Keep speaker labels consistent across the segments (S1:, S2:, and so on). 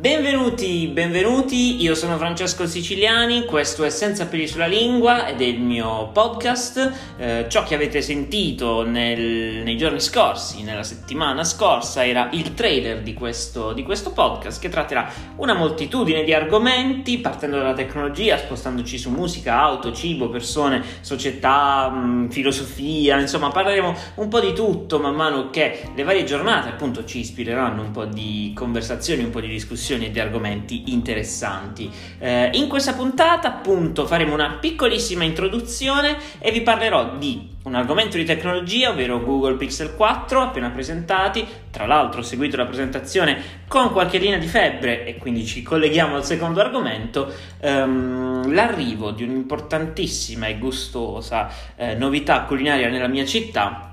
S1: Benvenuti, benvenuti, io sono Francesco Siciliani, questo è Senza peli sulla lingua ed è il mio podcast. Eh, ciò che avete sentito nel, nei giorni scorsi, nella settimana scorsa, era il trailer di questo, di questo, podcast che tratterà una moltitudine di argomenti, partendo dalla tecnologia, spostandoci su musica, auto, cibo, persone, società, mh, mm, filosofia, insomma parleremo un po' di tutto man mano che le varie giornate appunto ci ispireranno un po' di conversazioni, un po' di discussioni discussioni e di argomenti interessanti. Eh, in questa puntata, appunto, faremo una piccolissima introduzione e vi parlerò di un argomento di tecnologia, ovvero Google Pixel 4, appena presentati. Tra l'altro, ho seguito la presentazione con qualche linea di febbre e quindi ci colleghiamo al secondo argomento. Um, l'arrivo di un'importantissima e gustosa eh, novità culinaria nella mia città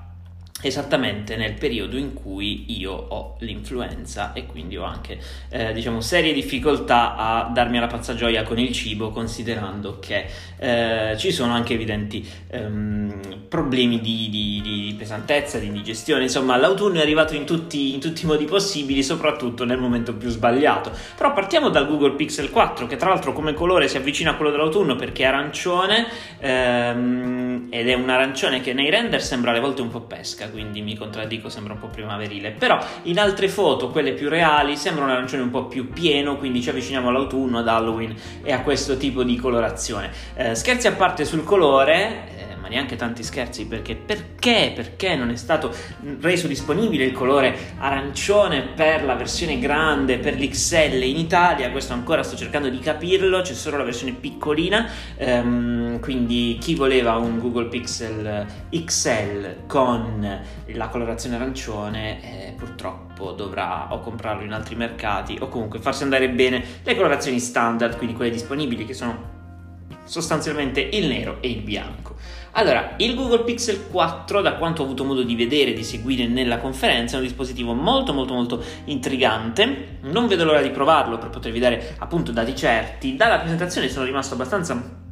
S1: esattamente nel periodo in cui io ho l'influenza e quindi ho anche eh, diciamo serie difficoltà a darmi alla pazza gioia con il cibo considerando che eh, ci sono anche evidenti ehm, problemi di, di, di, pesantezza, di indigestione. Insomma l'autunno è arrivato in tutti, in tutti i modi possibili soprattutto nel momento più sbagliato. Però partiamo dal Google Pixel 4 che tra l'altro come colore si avvicina a quello dell'autunno perché è arancione ehm, ed è un arancione che nei render sembra alle volte un po' pesca quindi mi contraddico, sembra un po' primaverile. Però in altre foto, quelle più reali, sembra un arancione un po' più pieno, quindi ci avviciniamo all'autunno, ad Halloween e a questo tipo di colorazione. Eh, scherzi a parte sul colore, ma neanche tanti scherzi perché perché perché non è stato reso disponibile il colore arancione per la versione grande per l'XL in Italia questo ancora sto cercando di capirlo c'è solo la versione piccolina ehm, quindi chi voleva un Google Pixel XL con la colorazione arancione eh, purtroppo dovrà o comprarlo in altri mercati o comunque farsi andare bene le colorazioni standard quindi quelle disponibili che sono sostanzialmente il nero e il bianco. Allora, il Google Pixel 4, da quanto ho avuto modo di vedere e di seguire nella conferenza, è un dispositivo molto molto molto intrigante. Non vedo l'ora di provarlo per potervi dare appunto dati certi. Dalla presentazione sono rimasto abbastanza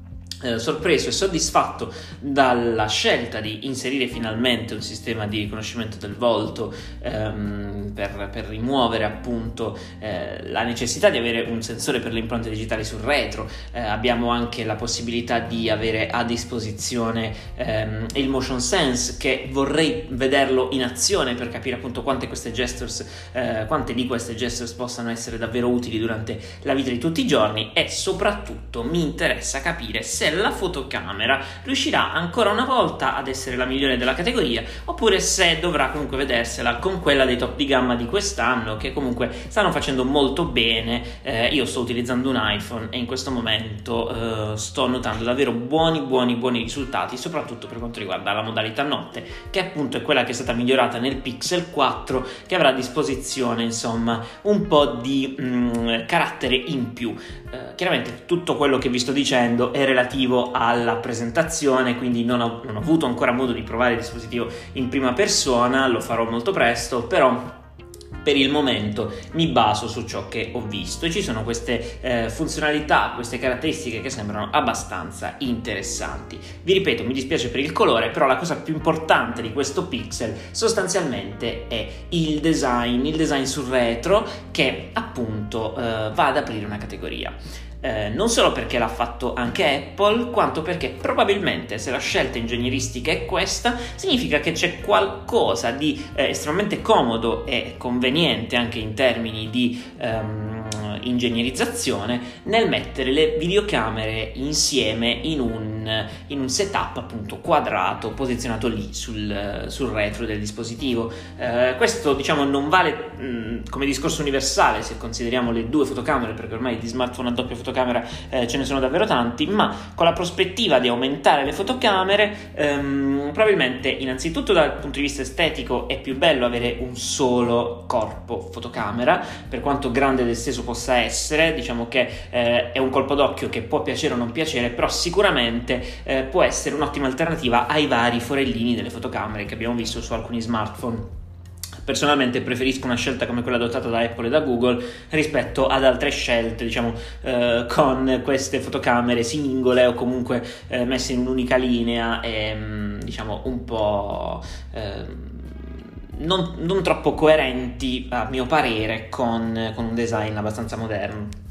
S1: sorpreso e soddisfatto dalla scelta di inserire finalmente un sistema di riconoscimento del volto ehm, per, per, rimuovere appunto eh, la necessità di avere un sensore per le impronte digitali sul retro. Eh, abbiamo anche la possibilità di avere a disposizione ehm, il motion sense che vorrei vederlo in azione per capire appunto quante, queste gestures, eh, quante di queste gestures possano essere davvero utili durante la vita di tutti i giorni e soprattutto mi interessa capire se se la fotocamera riuscirà ancora una volta ad essere la migliore della categoria oppure se dovrà comunque vedersela con quella dei top di gamma di quest'anno che comunque stanno facendo molto bene. Eh, io sto utilizzando un iPhone e in questo momento eh, sto notando davvero buoni buoni buoni risultati soprattutto per quanto riguarda la modalità notte che appunto è quella che è stata migliorata nel Pixel 4 che avrà a disposizione insomma un po' di mh, mm, carattere in più. Eh, chiaramente tutto quello che vi sto dicendo è relativo relativo alla presentazione, quindi non ho, non ho avuto ancora modo di provare il dispositivo in prima persona, lo farò molto presto, però per il momento mi baso su ciò che ho visto e ci sono queste eh, funzionalità, queste caratteristiche che sembrano abbastanza interessanti. Vi ripeto, mi dispiace per il colore, però la cosa più importante di questo pixel sostanzialmente è il design, il design sul retro che appunto eh, va ad aprire una categoria. Eh, non solo perché l'ha fatto anche Apple, quanto perché probabilmente se la scelta ingegneristica è questa, significa che c'è qualcosa di eh, estremamente comodo e conveniente anche in termini di um, ingegnerizzazione nel mettere le videocamere insieme in un, in un setup appunto quadrato posizionato lì sul, sul retro del dispositivo. Eh, questo diciamo non vale mh, mm, come discorso universale se consideriamo le due fotocamere perché ormai di smartphone a doppia fotocamera eh, ce ne sono davvero tanti, ma con la prospettiva di aumentare le fotocamere ehm, probabilmente innanzitutto dal punto di vista estetico è più bello avere un solo corpo fotocamera per quanto grande ed esteso possa essere, diciamo che eh, è un colpo d'occhio che può piacere o non piacere, però sicuramente eh, può essere un'ottima alternativa ai vari forellini delle fotocamere che abbiamo visto su alcuni smartphone. Personalmente preferisco una scelta come quella adottata da Apple e da Google rispetto ad altre scelte, diciamo, eh, con queste fotocamere singole o comunque eh, messe in un'unica linea e, mm, diciamo, un po' non, non, troppo coerenti, a mio parere, con, con un design abbastanza moderno.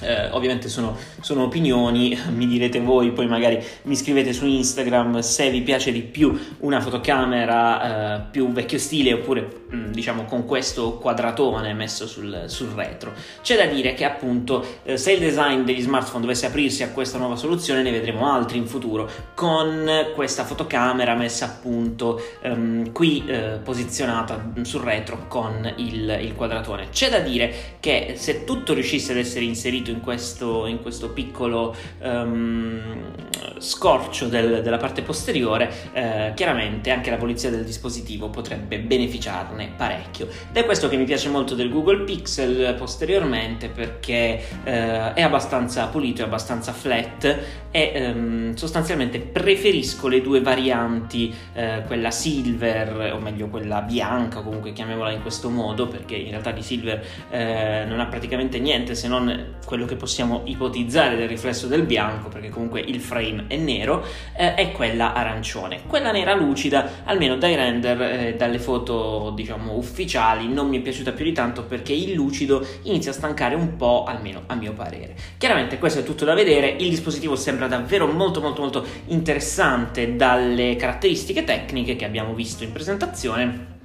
S1: Eh, ovviamente sono, sono, opinioni, mi direte voi, poi magari mi scrivete su Instagram se vi piace di più una fotocamera eh, più vecchio stile oppure mh, mm, diciamo con questo quadratone messo sul, sul, retro. C'è da dire che appunto eh, se il design degli smartphone dovesse aprirsi a questa nuova soluzione ne vedremo altri in futuro con questa fotocamera messa appunto ehm, qui eh, posizionata sul retro con il, il quadratone. C'è da dire che se tutto riuscisse ad essere inserito inserito in questo, in questo piccolo um, scorcio del, della parte posteriore, eh, chiaramente anche la polizia del dispositivo potrebbe beneficiarne parecchio. Ed è questo che mi piace molto del Google Pixel posteriormente perché eh, è abbastanza pulito, è abbastanza flat e um, sostanzialmente preferisco le due varianti, eh, quella silver o meglio quella bianca, comunque chiamiamola in questo modo perché in realtà di silver eh, non ha praticamente niente se non quello quello che possiamo ipotizzare del riflesso del bianco, perché comunque il frame è nero, eh, è quella arancione. Quella nera lucida, almeno dai render, eh, dalle foto diciamo ufficiali, non mi è piaciuta più di tanto perché il lucido inizia a stancare un po', almeno a mio parere. Chiaramente questo è tutto da vedere, il dispositivo sembra davvero molto molto molto interessante dalle caratteristiche tecniche che abbiamo visto in presentazione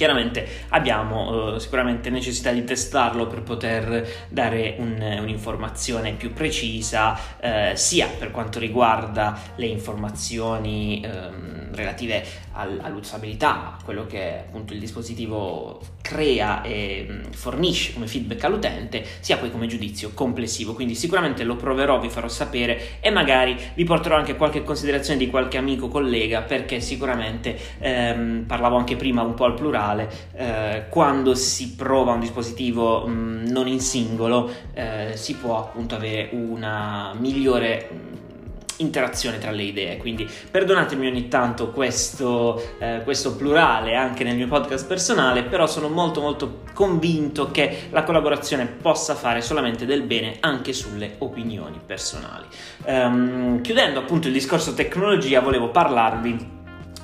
S1: Chiaramente abbiamo eh, sicuramente necessità di testarlo per poter dare un, un'informazione più precisa, eh, sia per quanto riguarda le informazioni eh, relative al, all'usabilità, a quello che appunto il dispositivo crea e mm, fornisce come feedback all'utente, sia poi come giudizio complessivo. Quindi sicuramente lo proverò, vi farò sapere e magari vi porterò anche qualche considerazione di qualche amico collega perché sicuramente ehm, parlavo anche prima un po' al plurale generale, eh, quando si prova un dispositivo mh, mm, non in singolo, eh, si può appunto avere una migliore mh, mm, interazione tra le idee. Quindi perdonatemi ogni tanto questo, eh, questo, plurale anche nel mio podcast personale, però sono molto molto convinto che la collaborazione possa fare solamente del bene anche sulle opinioni personali. Um, chiudendo appunto il discorso tecnologia, volevo parlarvi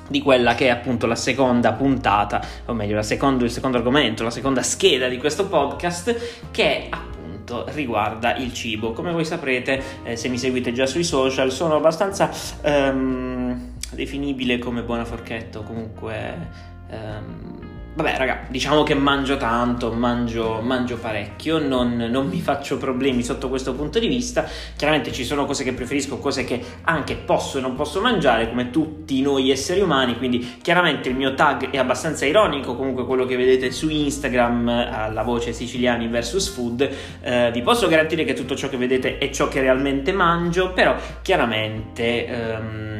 S1: di quella che è appunto la seconda puntata, o meglio secondo, il secondo argomento, la seconda scheda di questo podcast, che appunto riguarda il cibo. Come voi saprete, eh, se mi seguite già sui social, sono abbastanza um, definibile come buona forchetta, comunque... Um, Vabbè, raga, diciamo che mangio tanto, mangio, mangio parecchio, non, non, mi faccio problemi sotto questo punto di vista. Chiaramente ci sono cose che preferisco, cose che anche posso e non posso mangiare, come tutti noi esseri umani. Quindi, chiaramente il mio tag è abbastanza ironico. Comunque, quello che vedete su Instagram, alla voce siciliani versus food, eh, vi posso garantire che tutto ciò che vedete è ciò che realmente mangio. Però, chiaramente. Ehm,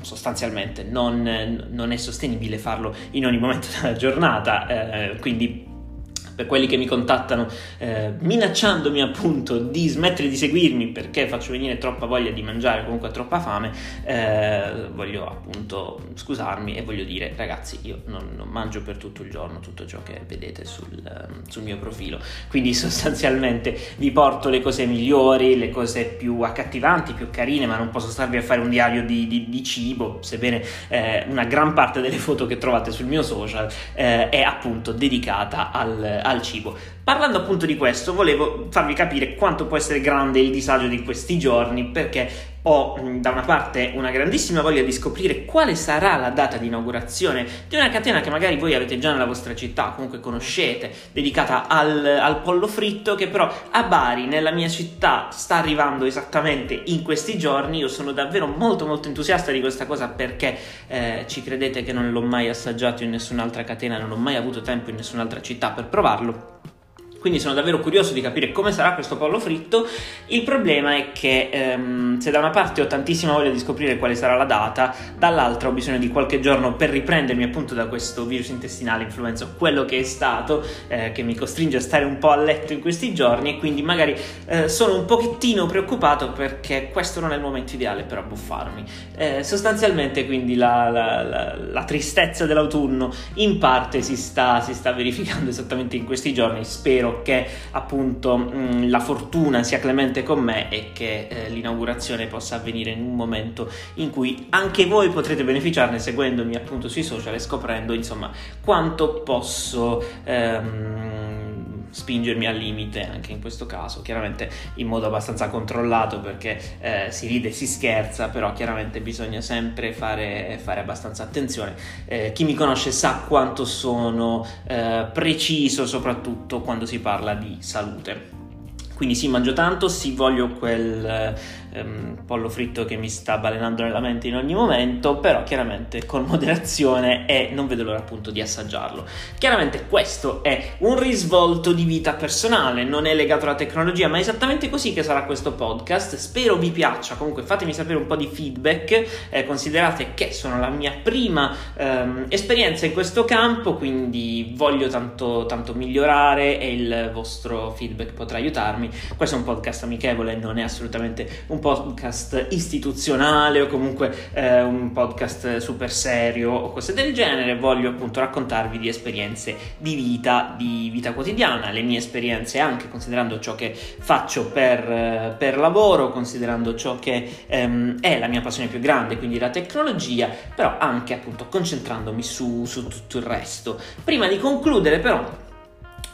S1: sostanzialmente non, non, è sostenibile farlo in ogni momento della giornata, eh, quindi per quelli che mi contattano eh, minacciandomi appunto di smettere di seguirmi perché faccio venire troppa voglia di mangiare, comunque troppa fame, eh, voglio appunto scusarmi e voglio dire ragazzi io non, non mangio per tutto il giorno tutto ciò che vedete sul, sul, mio profilo, quindi sostanzialmente vi porto le cose migliori, le cose più accattivanti, più carine, ma non posso starvi a fare un diario di, di, di cibo, sebbene eh, una gran parte delle foto che trovate sul mio social eh, è appunto dedicata al al cibo. Parlando appunto di questo, volevo farvi capire quanto può essere grande il disagio di questi giorni, perché ho da una parte una grandissima voglia di scoprire quale sarà la data di inaugurazione di una catena che magari voi avete già nella vostra città, comunque conoscete, dedicata al, al pollo fritto, che però a Bari, nella mia città, sta arrivando esattamente in questi giorni. Io sono davvero molto molto entusiasta di questa cosa perché eh, ci credete che non l'ho mai assaggiato in nessun'altra catena, non ho mai avuto tempo in nessun'altra città per provarlo quindi sono davvero curioso di capire come sarà questo pollo fritto. Il problema è che ehm, se da una parte ho tantissima voglia di scoprire quale sarà la data, dall'altra ho bisogno di qualche giorno per riprendermi appunto da questo virus intestinale influenza, quello che è stato, eh, che mi costringe a stare un po' a letto in questi giorni e quindi magari eh, sono un pochettino preoccupato perché questo non è il momento ideale per abbuffarmi. Eh, sostanzialmente quindi la, la, la, la, tristezza dell'autunno in parte si sta, si sta verificando esattamente in questi giorni, spero spero che appunto mh, la fortuna sia clemente con me e che eh, l'inaugurazione possa avvenire in un momento in cui anche voi potrete beneficiarne seguendomi appunto sui social e scoprendo insomma quanto posso ehm, spingermi al limite anche in questo caso, chiaramente in modo abbastanza controllato perché eh, si ride e si scherza, però chiaramente bisogna sempre fare, fare abbastanza attenzione. Eh, chi mi conosce sa quanto sono eh, preciso soprattutto quando si parla di salute. Quindi sì, mangio tanto, sì, voglio quel ehm, pollo fritto che mi sta balenando nella mente in ogni momento, però chiaramente con moderazione e non vedo l'ora appunto di assaggiarlo. Chiaramente questo è un risvolto di vita personale, non è legato alla tecnologia, ma è esattamente così che sarà questo podcast. Spero vi piaccia, comunque fatemi sapere un po' di feedback, eh, considerate che sono la mia prima ehm, esperienza in questo campo, quindi voglio tanto, tanto migliorare e il vostro feedback potrà aiutarmi questo è un podcast amichevole, non è assolutamente un podcast istituzionale o comunque eh, un podcast super serio o cose del genere. Voglio appunto raccontarvi di esperienze di vita, di vita quotidiana, le mie esperienze anche considerando ciò che faccio per, per lavoro, considerando ciò che ehm, è la mia passione più grande, quindi la tecnologia, però anche appunto concentrandomi su, su tutto il resto. Prima di concludere però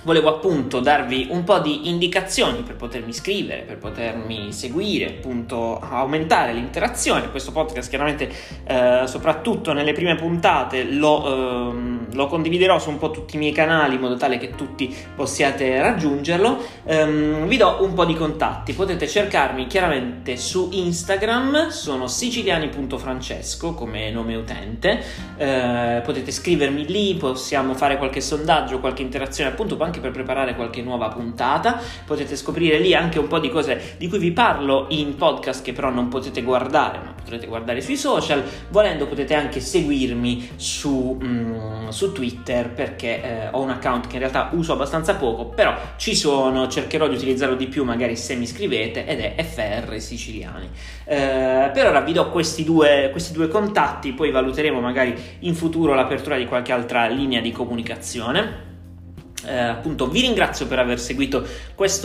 S1: volevo appunto darvi un po' di indicazioni per potermi scrivere, per potermi seguire, appunto aumentare l'interazione. Questo podcast chiaramente eh, soprattutto nelle prime puntate lo, ehm, lo, condividerò su un po' tutti i miei canali in modo tale che tutti possiate raggiungerlo. Ehm, vi do un po' di contatti, potete cercarmi chiaramente su Instagram, sono siciliani.francesco come nome utente, eh, potete scrivermi lì, possiamo fare qualche sondaggio, qualche interazione appunto anche per preparare qualche nuova puntata. Potete scoprire lì anche un po' di cose di cui vi parlo in podcast che però non potete guardare, ma potrete guardare sui social. Volendo potete anche seguirmi su, mm, su Twitter perché eh, ho un account che in realtà uso abbastanza poco, però ci sono, cercherò di utilizzarlo di più magari se mi scrivete ed è FR Siciliani. Eh, per ora vi do questi due, questi due contatti, poi valuteremo magari in futuro l'apertura di qualche altra linea di comunicazione. Eh, appunto vi ringrazio per aver seguito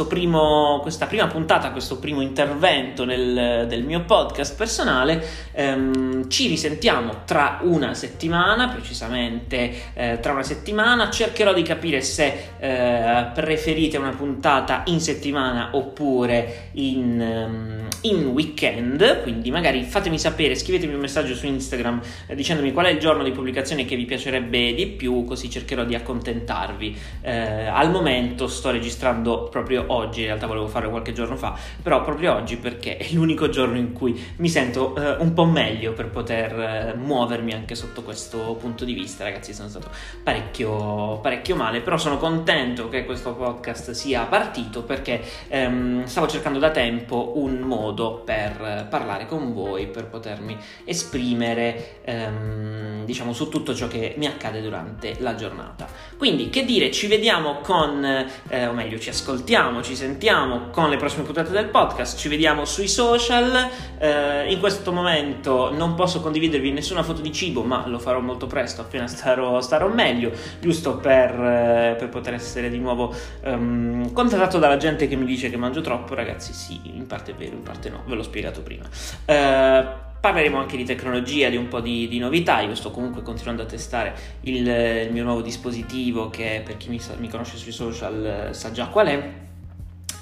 S1: primo, questa prima puntata, questo primo intervento nel, del mio podcast personale. Eh, ci risentiamo tra una settimana, precisamente eh, tra una settimana. Cercherò di capire se eh, preferite una puntata in settimana oppure in, ehm, in, weekend. Quindi magari fatemi sapere, scrivetemi un messaggio su Instagram eh, dicendomi qual è il giorno di pubblicazione che vi piacerebbe di più, così cercherò di accontentarvi eh, al momento sto registrando proprio oggi, in realtà volevo farlo qualche giorno fa, però proprio oggi perché è l'unico giorno in cui mi sento eh, un po' meglio per poter eh, muovermi anche sotto questo punto di vista. Ragazzi, sono stato parecchio, parecchio male, però sono contento che questo podcast sia partito perché ehm, stavo cercando da tempo un modo per parlare con voi, per potermi esprimere ehm, diciamo su tutto ciò che mi accade durante la giornata. Quindi, che dire, ci vediamo con, eh, o meglio, ci ascoltiamo, ci sentiamo con le prossime puntate del podcast, ci vediamo sui social. Eh, in questo momento non posso condividervi nessuna foto di cibo, ma lo farò molto presto, appena starò, starò meglio, giusto per, eh, per, poter essere di nuovo um, contattato dalla gente che mi dice che mangio troppo. Ragazzi, sì, in parte è vero, in parte no, ve l'ho spiegato prima. Parleremo anche di tecnologia, di un po' di, di, novità. Io sto comunque continuando a testare il, il mio nuovo dispositivo che per chi mi, mi conosce sui social sa già qual è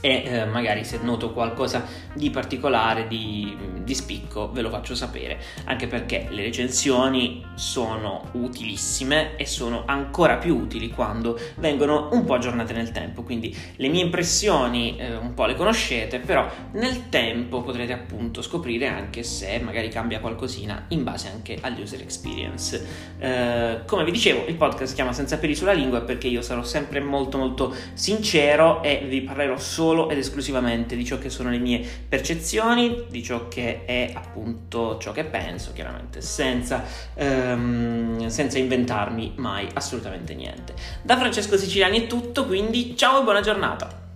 S1: e eh, magari se noto qualcosa di particolare, di, di, spicco, ve lo faccio sapere, anche perché le recensioni sono utilissime e sono ancora più utili quando vengono un po' aggiornate nel tempo, quindi le mie impressioni eh, un po' le conoscete, però nel tempo potrete appunto scoprire anche se magari cambia qualcosina in base anche agli user experience. Eh, come vi dicevo, il podcast si chiama Senza peli sulla lingua perché io sarò sempre molto molto sincero e vi parlerò solo solo ed esclusivamente di ciò che sono le mie percezioni, di ciò che è appunto ciò che penso, chiaramente, senza, ehm, senza inventarmi mai assolutamente niente. Da Francesco Siciliani è tutto, quindi ciao e buona giornata!